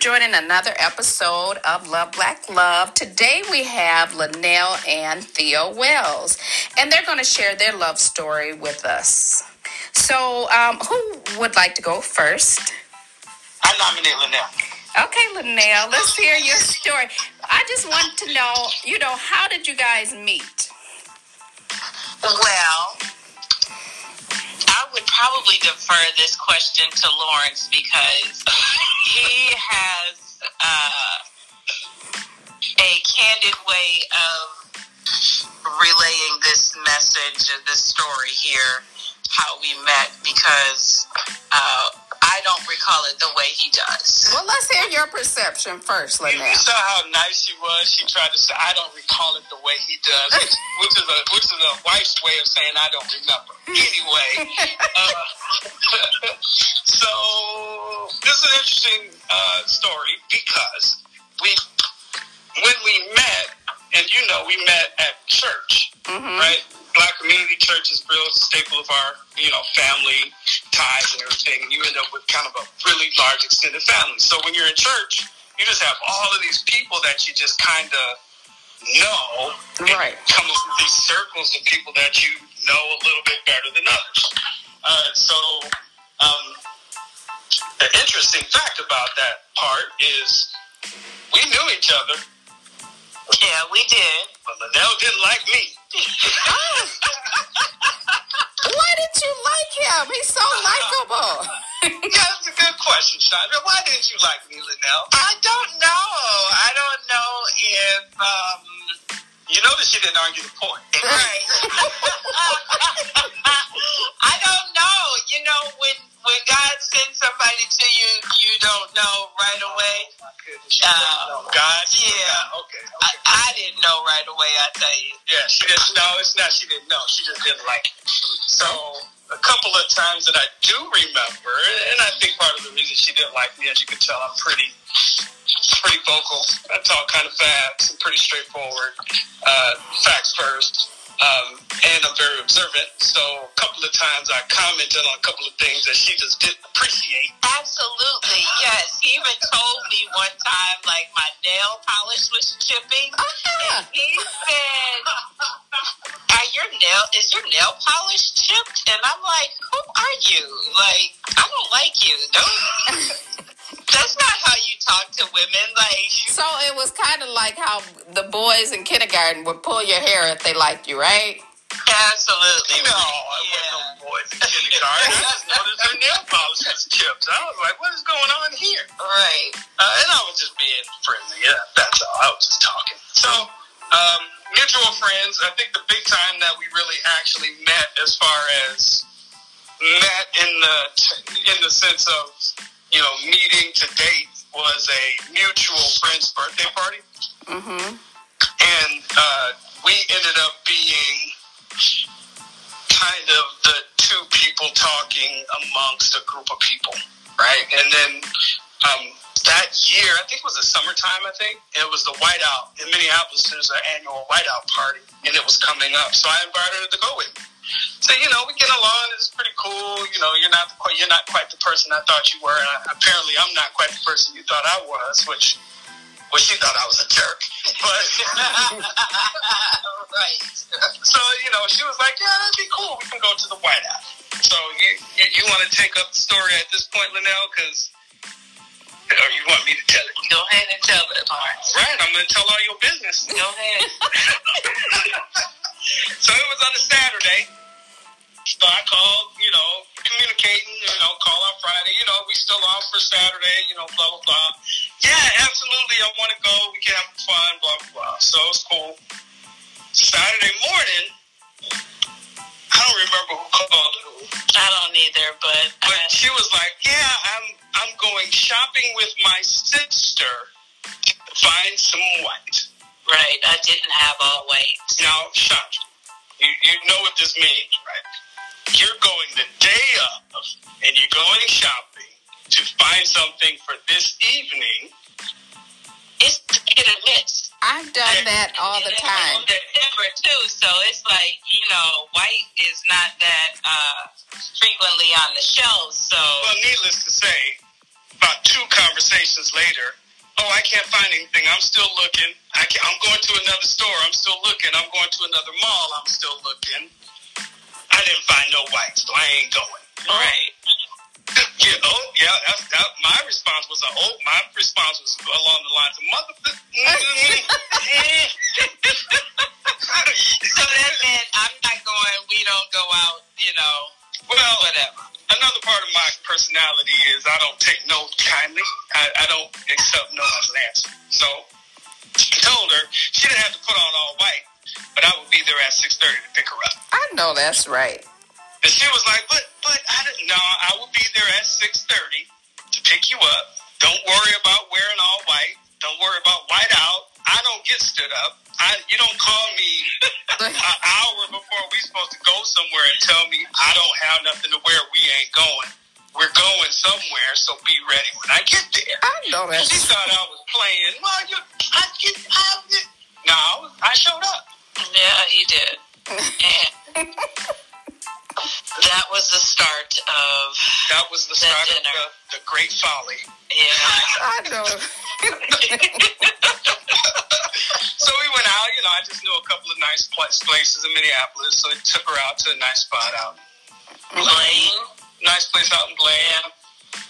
joining another episode of Love Black Love. Today we have Linnell and Theo Wells, and they're going to share their love story with us. So, um, who would like to go first? I nominate Linnell. Okay, Linnell, let's hear your story. I just want to know, you know, how did you guys meet? Well, probably defer this question to Lawrence because he has uh, a candid way of relaying this message, this story here, how we met, because uh, I don't recall it the way he does. Well, let's hear your perception first, You, you saw how nice she was. She tried to say, "I don't recall it the way he does," which, which is a which is a wife's way of saying, "I don't remember." Anyway, uh, so this is an interesting uh, story because we when we met, and you know, we met at church, right? Black community church is real staple of our, you know, family ties and everything. And you end up with kind of a really large extended family. So when you're in church, you just have all of these people that you just kind of know. Right. Come up with these circles of people that you know a little bit better than others. Uh, so, um, the interesting fact about that part is we knew each other, Yeah, we did. but Linnell didn't like me. Why did you like him? He's so likable. Yeah, that's a good question, Chandra. Why didn't you like me, Linnell? I don't know. I don't know if. Um, You notice she didn't argue the point. Right. I don't know. You know, when when God sends somebody to you, you don't know right away. Uh, God, yeah. okay. I, okay. I didn't know right away. I tell you. Yeah, she didn't. No, it's not. She didn't know. She just didn't like it. So a couple of times that I do remember, and I think part of the reason she didn't like me, as you can tell, I'm pretty, pretty vocal. I talk kind of fast and pretty straightforward. Uh, facts first. Um, and I'm very observant. So a couple of times I commented on a couple of things that she just didn't appreciate. Absolutely, yes. He even told me one time, like my nail polish was chipping. Uh-huh. And he said, "Are your nail is your nail polish chipped?" And I'm like, "Who are you? Like, I don't like you. Don't." That's not how you talk to women. Like, So it was kind of like how the boys in kindergarten would pull your hair if they liked you, right? absolutely. No, I wasn't no boys in kindergarten. I just noticed her nail polish was chipped. I was like, what is going on here? Right. Uh, and I was just being friendly. Yeah, that's all. I was just talking. So, um, mutual friends. I think the big time that we really actually met, as far as met in the in the sense of you know meeting to date, was a mutual friend's birthday party, Mm-hmm. and uh, we ended up being kind of the two people talking amongst a group of people, right? And then um, that year, I think it was the summertime. I think it was the Whiteout in Minneapolis. There's an annual Whiteout party, and it was coming up. So I invited her to go with me. So you know, we get along. It's pretty cool. You know, you're not quite, you're not quite the person I thought you were. And I, apparently, I'm not quite the person you thought I was, which. Well, she thought I was a jerk, but right. so you know, she was like, "Yeah, that'd be cool. We can go to the Whiteout." So you you, you want to take up the story at this point, Linnell, because or you want me to tell it? Go ahead and tell it, Lawrence. Right, I'm going to tell all your business. Go ahead. so it was on a Saturday. So I called, you know, communicating, you know, call on Friday, you know, we still on for Saturday, you know, blah, blah, blah. Yeah, absolutely, I want to go, we can have fun, blah, blah, blah. So it's cool. Saturday morning, I don't remember who called who, I don't either, but, but uh, she was like, "Yeah, I'm I'm going shopping with my sister to find some white." right, I didn't have all white. Now, shut you, you know what this means, right? You're going the day of, and you're going shopping to find something for this evening. It's hit or miss. I've done that all the time. it's December too, so it's like you know, white is not that uh, frequently on the shelves. So Well, needless to say, about two conversations later, oh, I can't find anything. I'm still looking. I am going to another store. I'm still looking. I'm going to another mall. I'm still looking. I didn't find no whites, so I ain't going. Oh. Right. Yeah, oh, yeah, that's that. My response was a oh, my response was along the lines of mother. so that meant I'm not going. We don't go out. You know. Well, whatever. Another part of my personality is I don't take no kindly. I, I don't accept no as an answer. So I told her she didn't have to put on all white, but I would be there at six thirty to pick her up. I know that's right. And she was like, but, but I didn't know. I would be there at 6.30 to pick you up. Don't worry about wearing all white. Don't worry about white out. I don't get stood up. I, you don't call me an hour before we supposed to go somewhere and tell me I don't have nothing to wear. We ain't going. We're going somewhere, so be ready when I get there. I know that. She thought I was playing. Well, you, I get, I, no, I showed up. Yeah, you did. And that was the start of that was the start of the, the great folly. Yeah, I know. so we went out. You know, I just knew a couple of nice places in Minneapolis, so I took her out to a nice spot out. Blaine, nice place out in Blaine.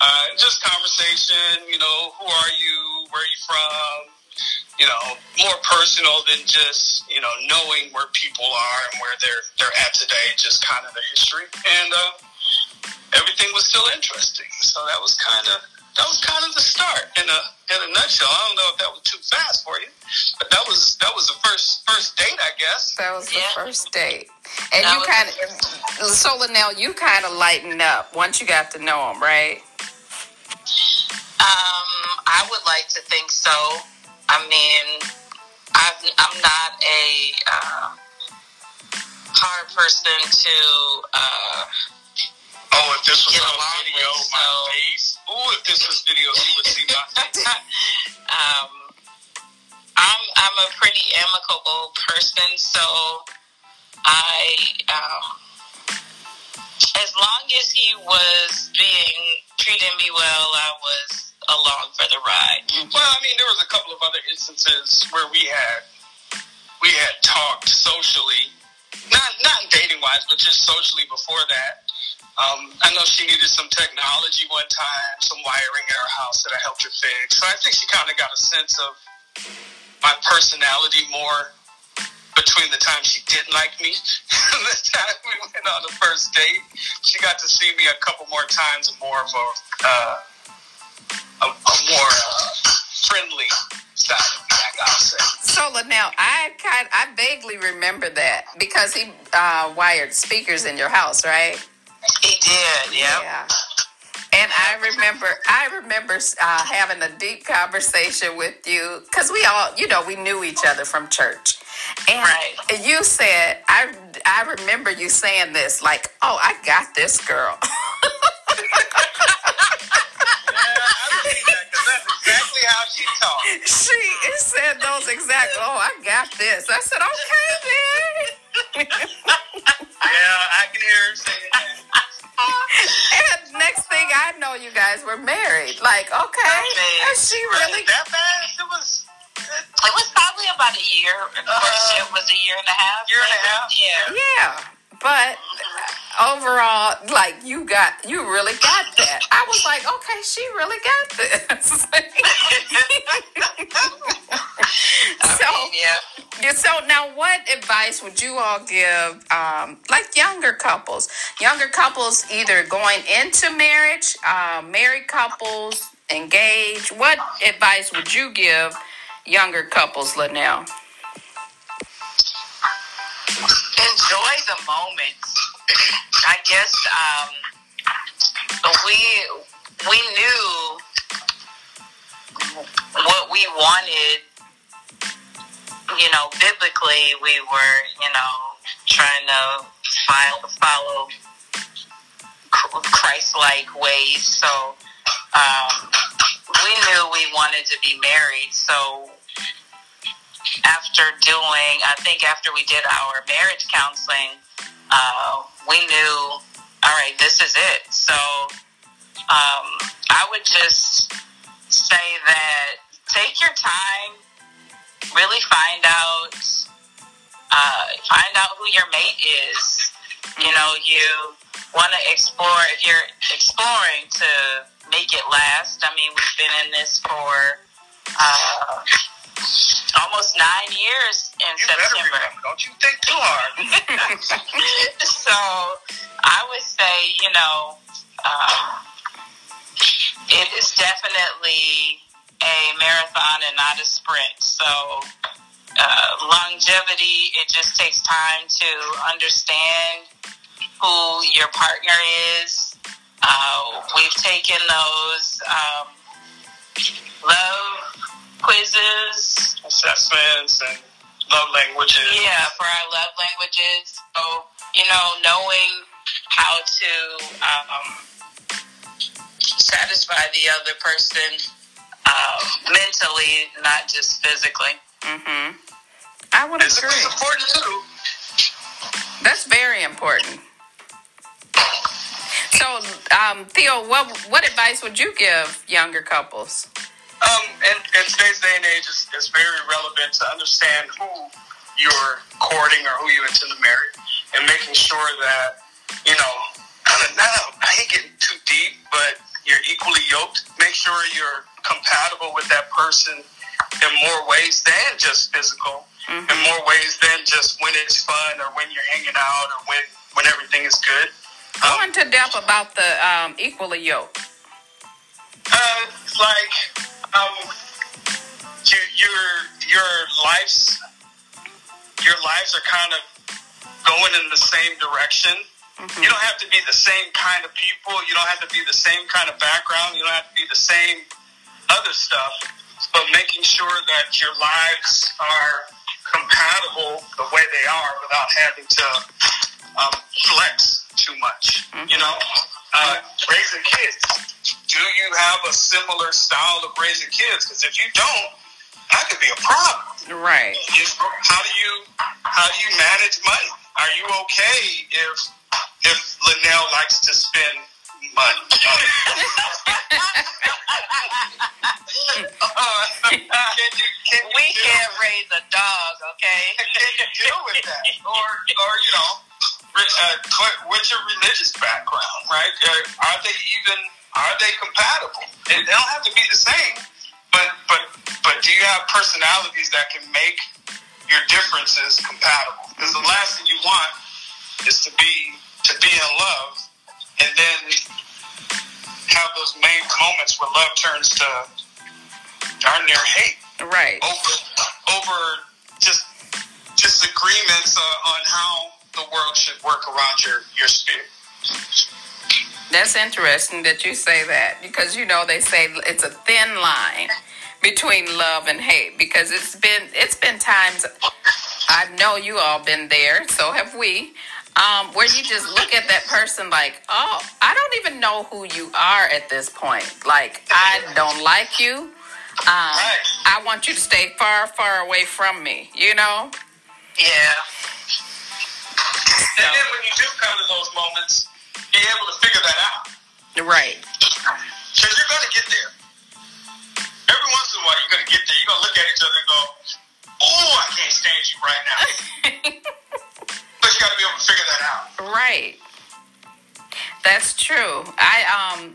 Uh, just conversation. You know, who are you? Where are you from? you know, more personal than just, you know, knowing where people are and where they're they're at today, just kind of the history. And uh, everything was still interesting. So that was kind of that was kind of the start in a in a nutshell. I don't know if that was too fast for you, but that was that was the first first date, I guess. That was the Yeah. first date. And That you kind of, so Linnell, you kind of lightened up once you got to know him, right? Um, I would like to think so. I mean, I've, I'm not a uh, hard person to. Uh, Oh, if this was on video, with, my so- face. Ooh, if this was video, you would see my face. um, I'm I'm a pretty amicable person, so I, um, as long as he was being treating me well, I was along for the ride. Well, I mean, there was a couple of other instances where we had we had talked socially, not not dating wise, but just socially before that. Um, I know she needed some technology one time, some wiring in her house that I helped her fix. So I think she kind of got a sense of my personality more between the time she didn't like me and the time we went on the first date. She got to see me a couple more times and more of a uh, a, a more uh, friendly side of me, I gotta. So Linnell, I kind, I vaguely remember that because he uh, wired speakers in your house, right? He did, yeah. Yeah. And I remember, I remember uh, having a deep conversation with you because we all, you know, we knew each other from church. And Right. you said, I, I remember you saying this, like, "Oh, I got this girl." Yeah, I believe that because that's exactly how she talked. she said those exact. Oh, I got this. I said, "Okay, then." Yeah, I can hear her saying that. and next thing I know, you guys were married. Like, okay, Married. is she really? that fast? It was. It was probably about a year. Courtship uh, was a year and a half. Year and a half? Yeah. Yeah, but overall, like you got, you really got that. I was like, okay, she really got this. so, Yeah. So now, what advice would you all give, um, like younger couples, younger couples either going into marriage, uh, married couples, engaged? What advice would you give younger couples, Linnell? enjoy the moments. I guess um, we we knew what we wanted. You know, biblically, we were you know trying to follow, follow Christ-like ways. So um, we knew we wanted to be married. So after doing, I think after we did our marriage counseling, uh, we knew, all right, this is it. So um, I would just say that take your time, really find out, uh, find out who your mate is. You know, you want to explore if you're exploring to make it last. I mean, we've been in this for uh, almost nine years in You September. remember. Don't you think too hard. so I would say, you know, um, it is definitely a marathon and not a sprint. So uh, longevity, it just takes time to understand who your partner is. Uh, we've taken those um, love quizzes Assessments and love languages. yeah, for our love languages. So, you know, knowing how to um, satisfy the other person um, mentally, not just physically. Mm-hmm. I would It's, agree. it's important too. That's very important. So, um, Theo, what what advice would you give younger couples? Um, in, in today's day and age, it's, it's very relevant to understand who you're courting or who you intend to marry, and making sure that you know, I don't know, I ain't getting too deep, but you're equally yoked. Make sure you're compatible with that person in more ways than just physical, in more ways than just when it's fun or when you're hanging out or when when everything is good. Go Um, into depth about the um, equally yoked. Uh, like, um, your your your lives, your lives are kind of going in the same direction. You don't have to be the same kind of people. You don't have to be the same kind of background. You don't have to be the same other stuff. But making sure that your lives are compatible the way they are without having to um, flex too much. You know, uh, raising kids. Do you have a similar style of raising kids? Because if you don't, that could be a problem. Right. Is- How do you how do you manage money? Are you okay if if Linnell likes to spend money? Uh, can you can you We deal- can't raise a dog, okay? can you deal with that? Or or you know, uh, what's your religious background? Right? Uh, are they even are they compatible? They they don't have to be the same, but but but do you have personalities that can make your differences compatible? Because the last thing you want is to be to be in love and then have those main moments where love turns to darn near hate Right. over over just disagreements uh, on how the world should work around your your spirit. That's interesting that you say that because you know they say it's a thin line between love and hate because it's been it's been times I know you all been there, so have we. Um, where you just look at that person like, oh, I don't even know who you are at this point. Like, I don't like you. Um, I want you to stay far, far away from me. You know? Yeah. And then when you do come to those moments, be able to figure that out. Right. Because you're going to get there. Every once in a while, you're going to get there. You're going to look at each other and go, oh, I can't stand you right now. but you got to be able to figure that out. Right. That's true. I um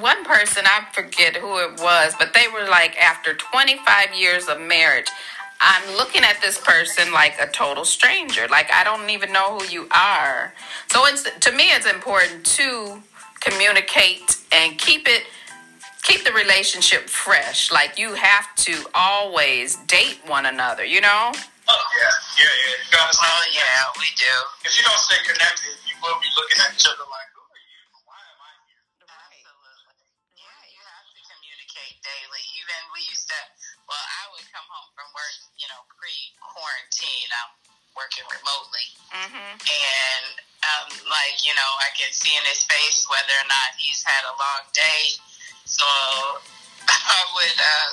one person I forget who it was, but they were like after 25 years of marriage, I'm looking at this person like a total stranger. Like I don't even know who you are. So it's to me it's important to communicate and keep it keep the relationship fresh. Like you have to always date one another, you know? Oh, yeah. Yeah, yeah. You got to Oh, yeah, we do. If you don't stay connected, you will be looking at each other like, quarantine. I'm working remotely. Mhm. And, um, like, you know, I can see in his face whether or not he's had a long day. So I would, uh,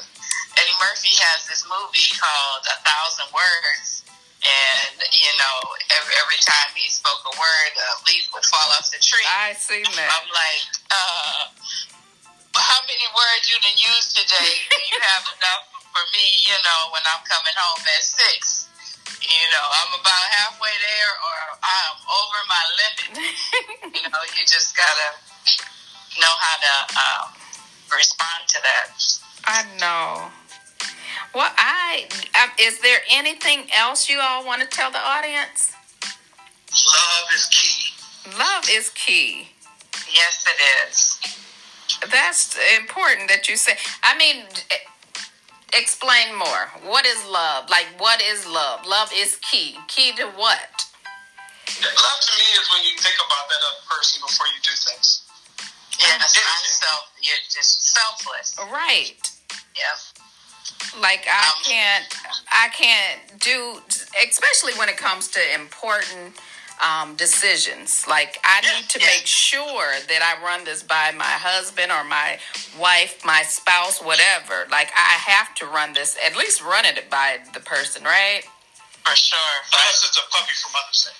Eddie Murphy has this movie called A Thousand Words. and you know, every, every time he spoke a word, a leaf would fall off the tree. I seen that. I'm like, uh, how many words you done used today? Do you have enough for me? You know, when I'm coming home at six. You know, I'm about halfway there, or I'm over my limit. you know, you just gotta know how to um, respond to that. I know. Well, I um, is there anything else you all want to tell the audience? Love is key. Love is key. Yes, it is. That's important that you say. I mean, explain more. What is love? Like, what is love? Love is key. Key to what? Love to me is when you think about that other person before you do things. Yes, not self. You're just selfless. Right. Yep. Like I Um, can't, I can't do, especially when it comes to important um, decisions. Like I need to make sure that I run this by my husband or my wife, my spouse, whatever. Like I have to run this, at least run it by the person, right? For sure. Unless it's a puppy for Mother's Day.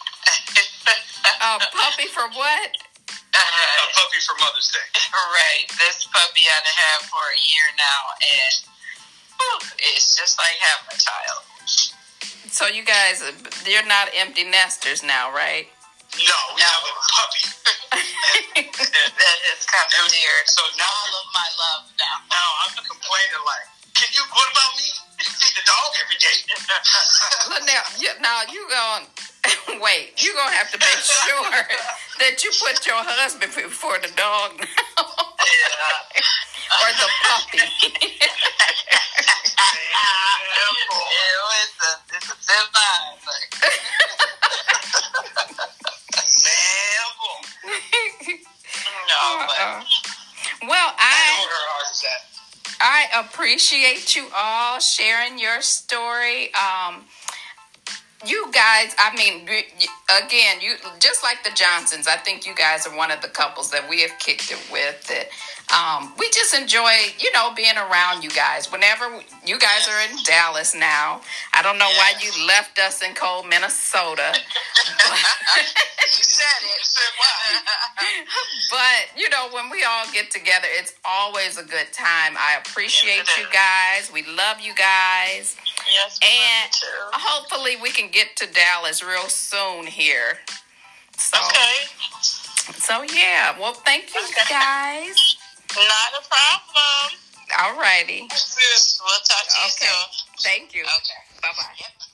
A puppy for what? A puppy for Mother's Day. right. This puppy I done had for a year now, and whew, it's just like having a child. So you guys, you're not empty nesters now, right? No, we have a puppy. that is kind of weird. So now, All of my love now. now I'm complaining like, can you, what about me? Feed the dog every day. Look now, you, now you going wait. You gonna have to make sure that you put your husband before the dog now, Yeah. or the puppy. It's a, it's line. Like, Man, no, but Uh, well, I I know where her heart is at. I appreciate you all sharing your story. Um, you guys, I mean, y- y- again, you just like the Johnsons. I think you guys are one of the couples that we have kicked it with. That um, we just enjoy, you know, being around you guys. Whenever you guys are in Dallas now, I don't know why you left us in cold Minnesota. you said it. Said why? but you know when we all get together it's always a good time i appreciate Yes, you guys we love you guys yes, and hopefully we can get to dallas real soon here so Okay. so yeah well thank you Okay. guys Not a problem. all righty We'll talk to you Okay. soon. thank you Okay. bye-bye Yep.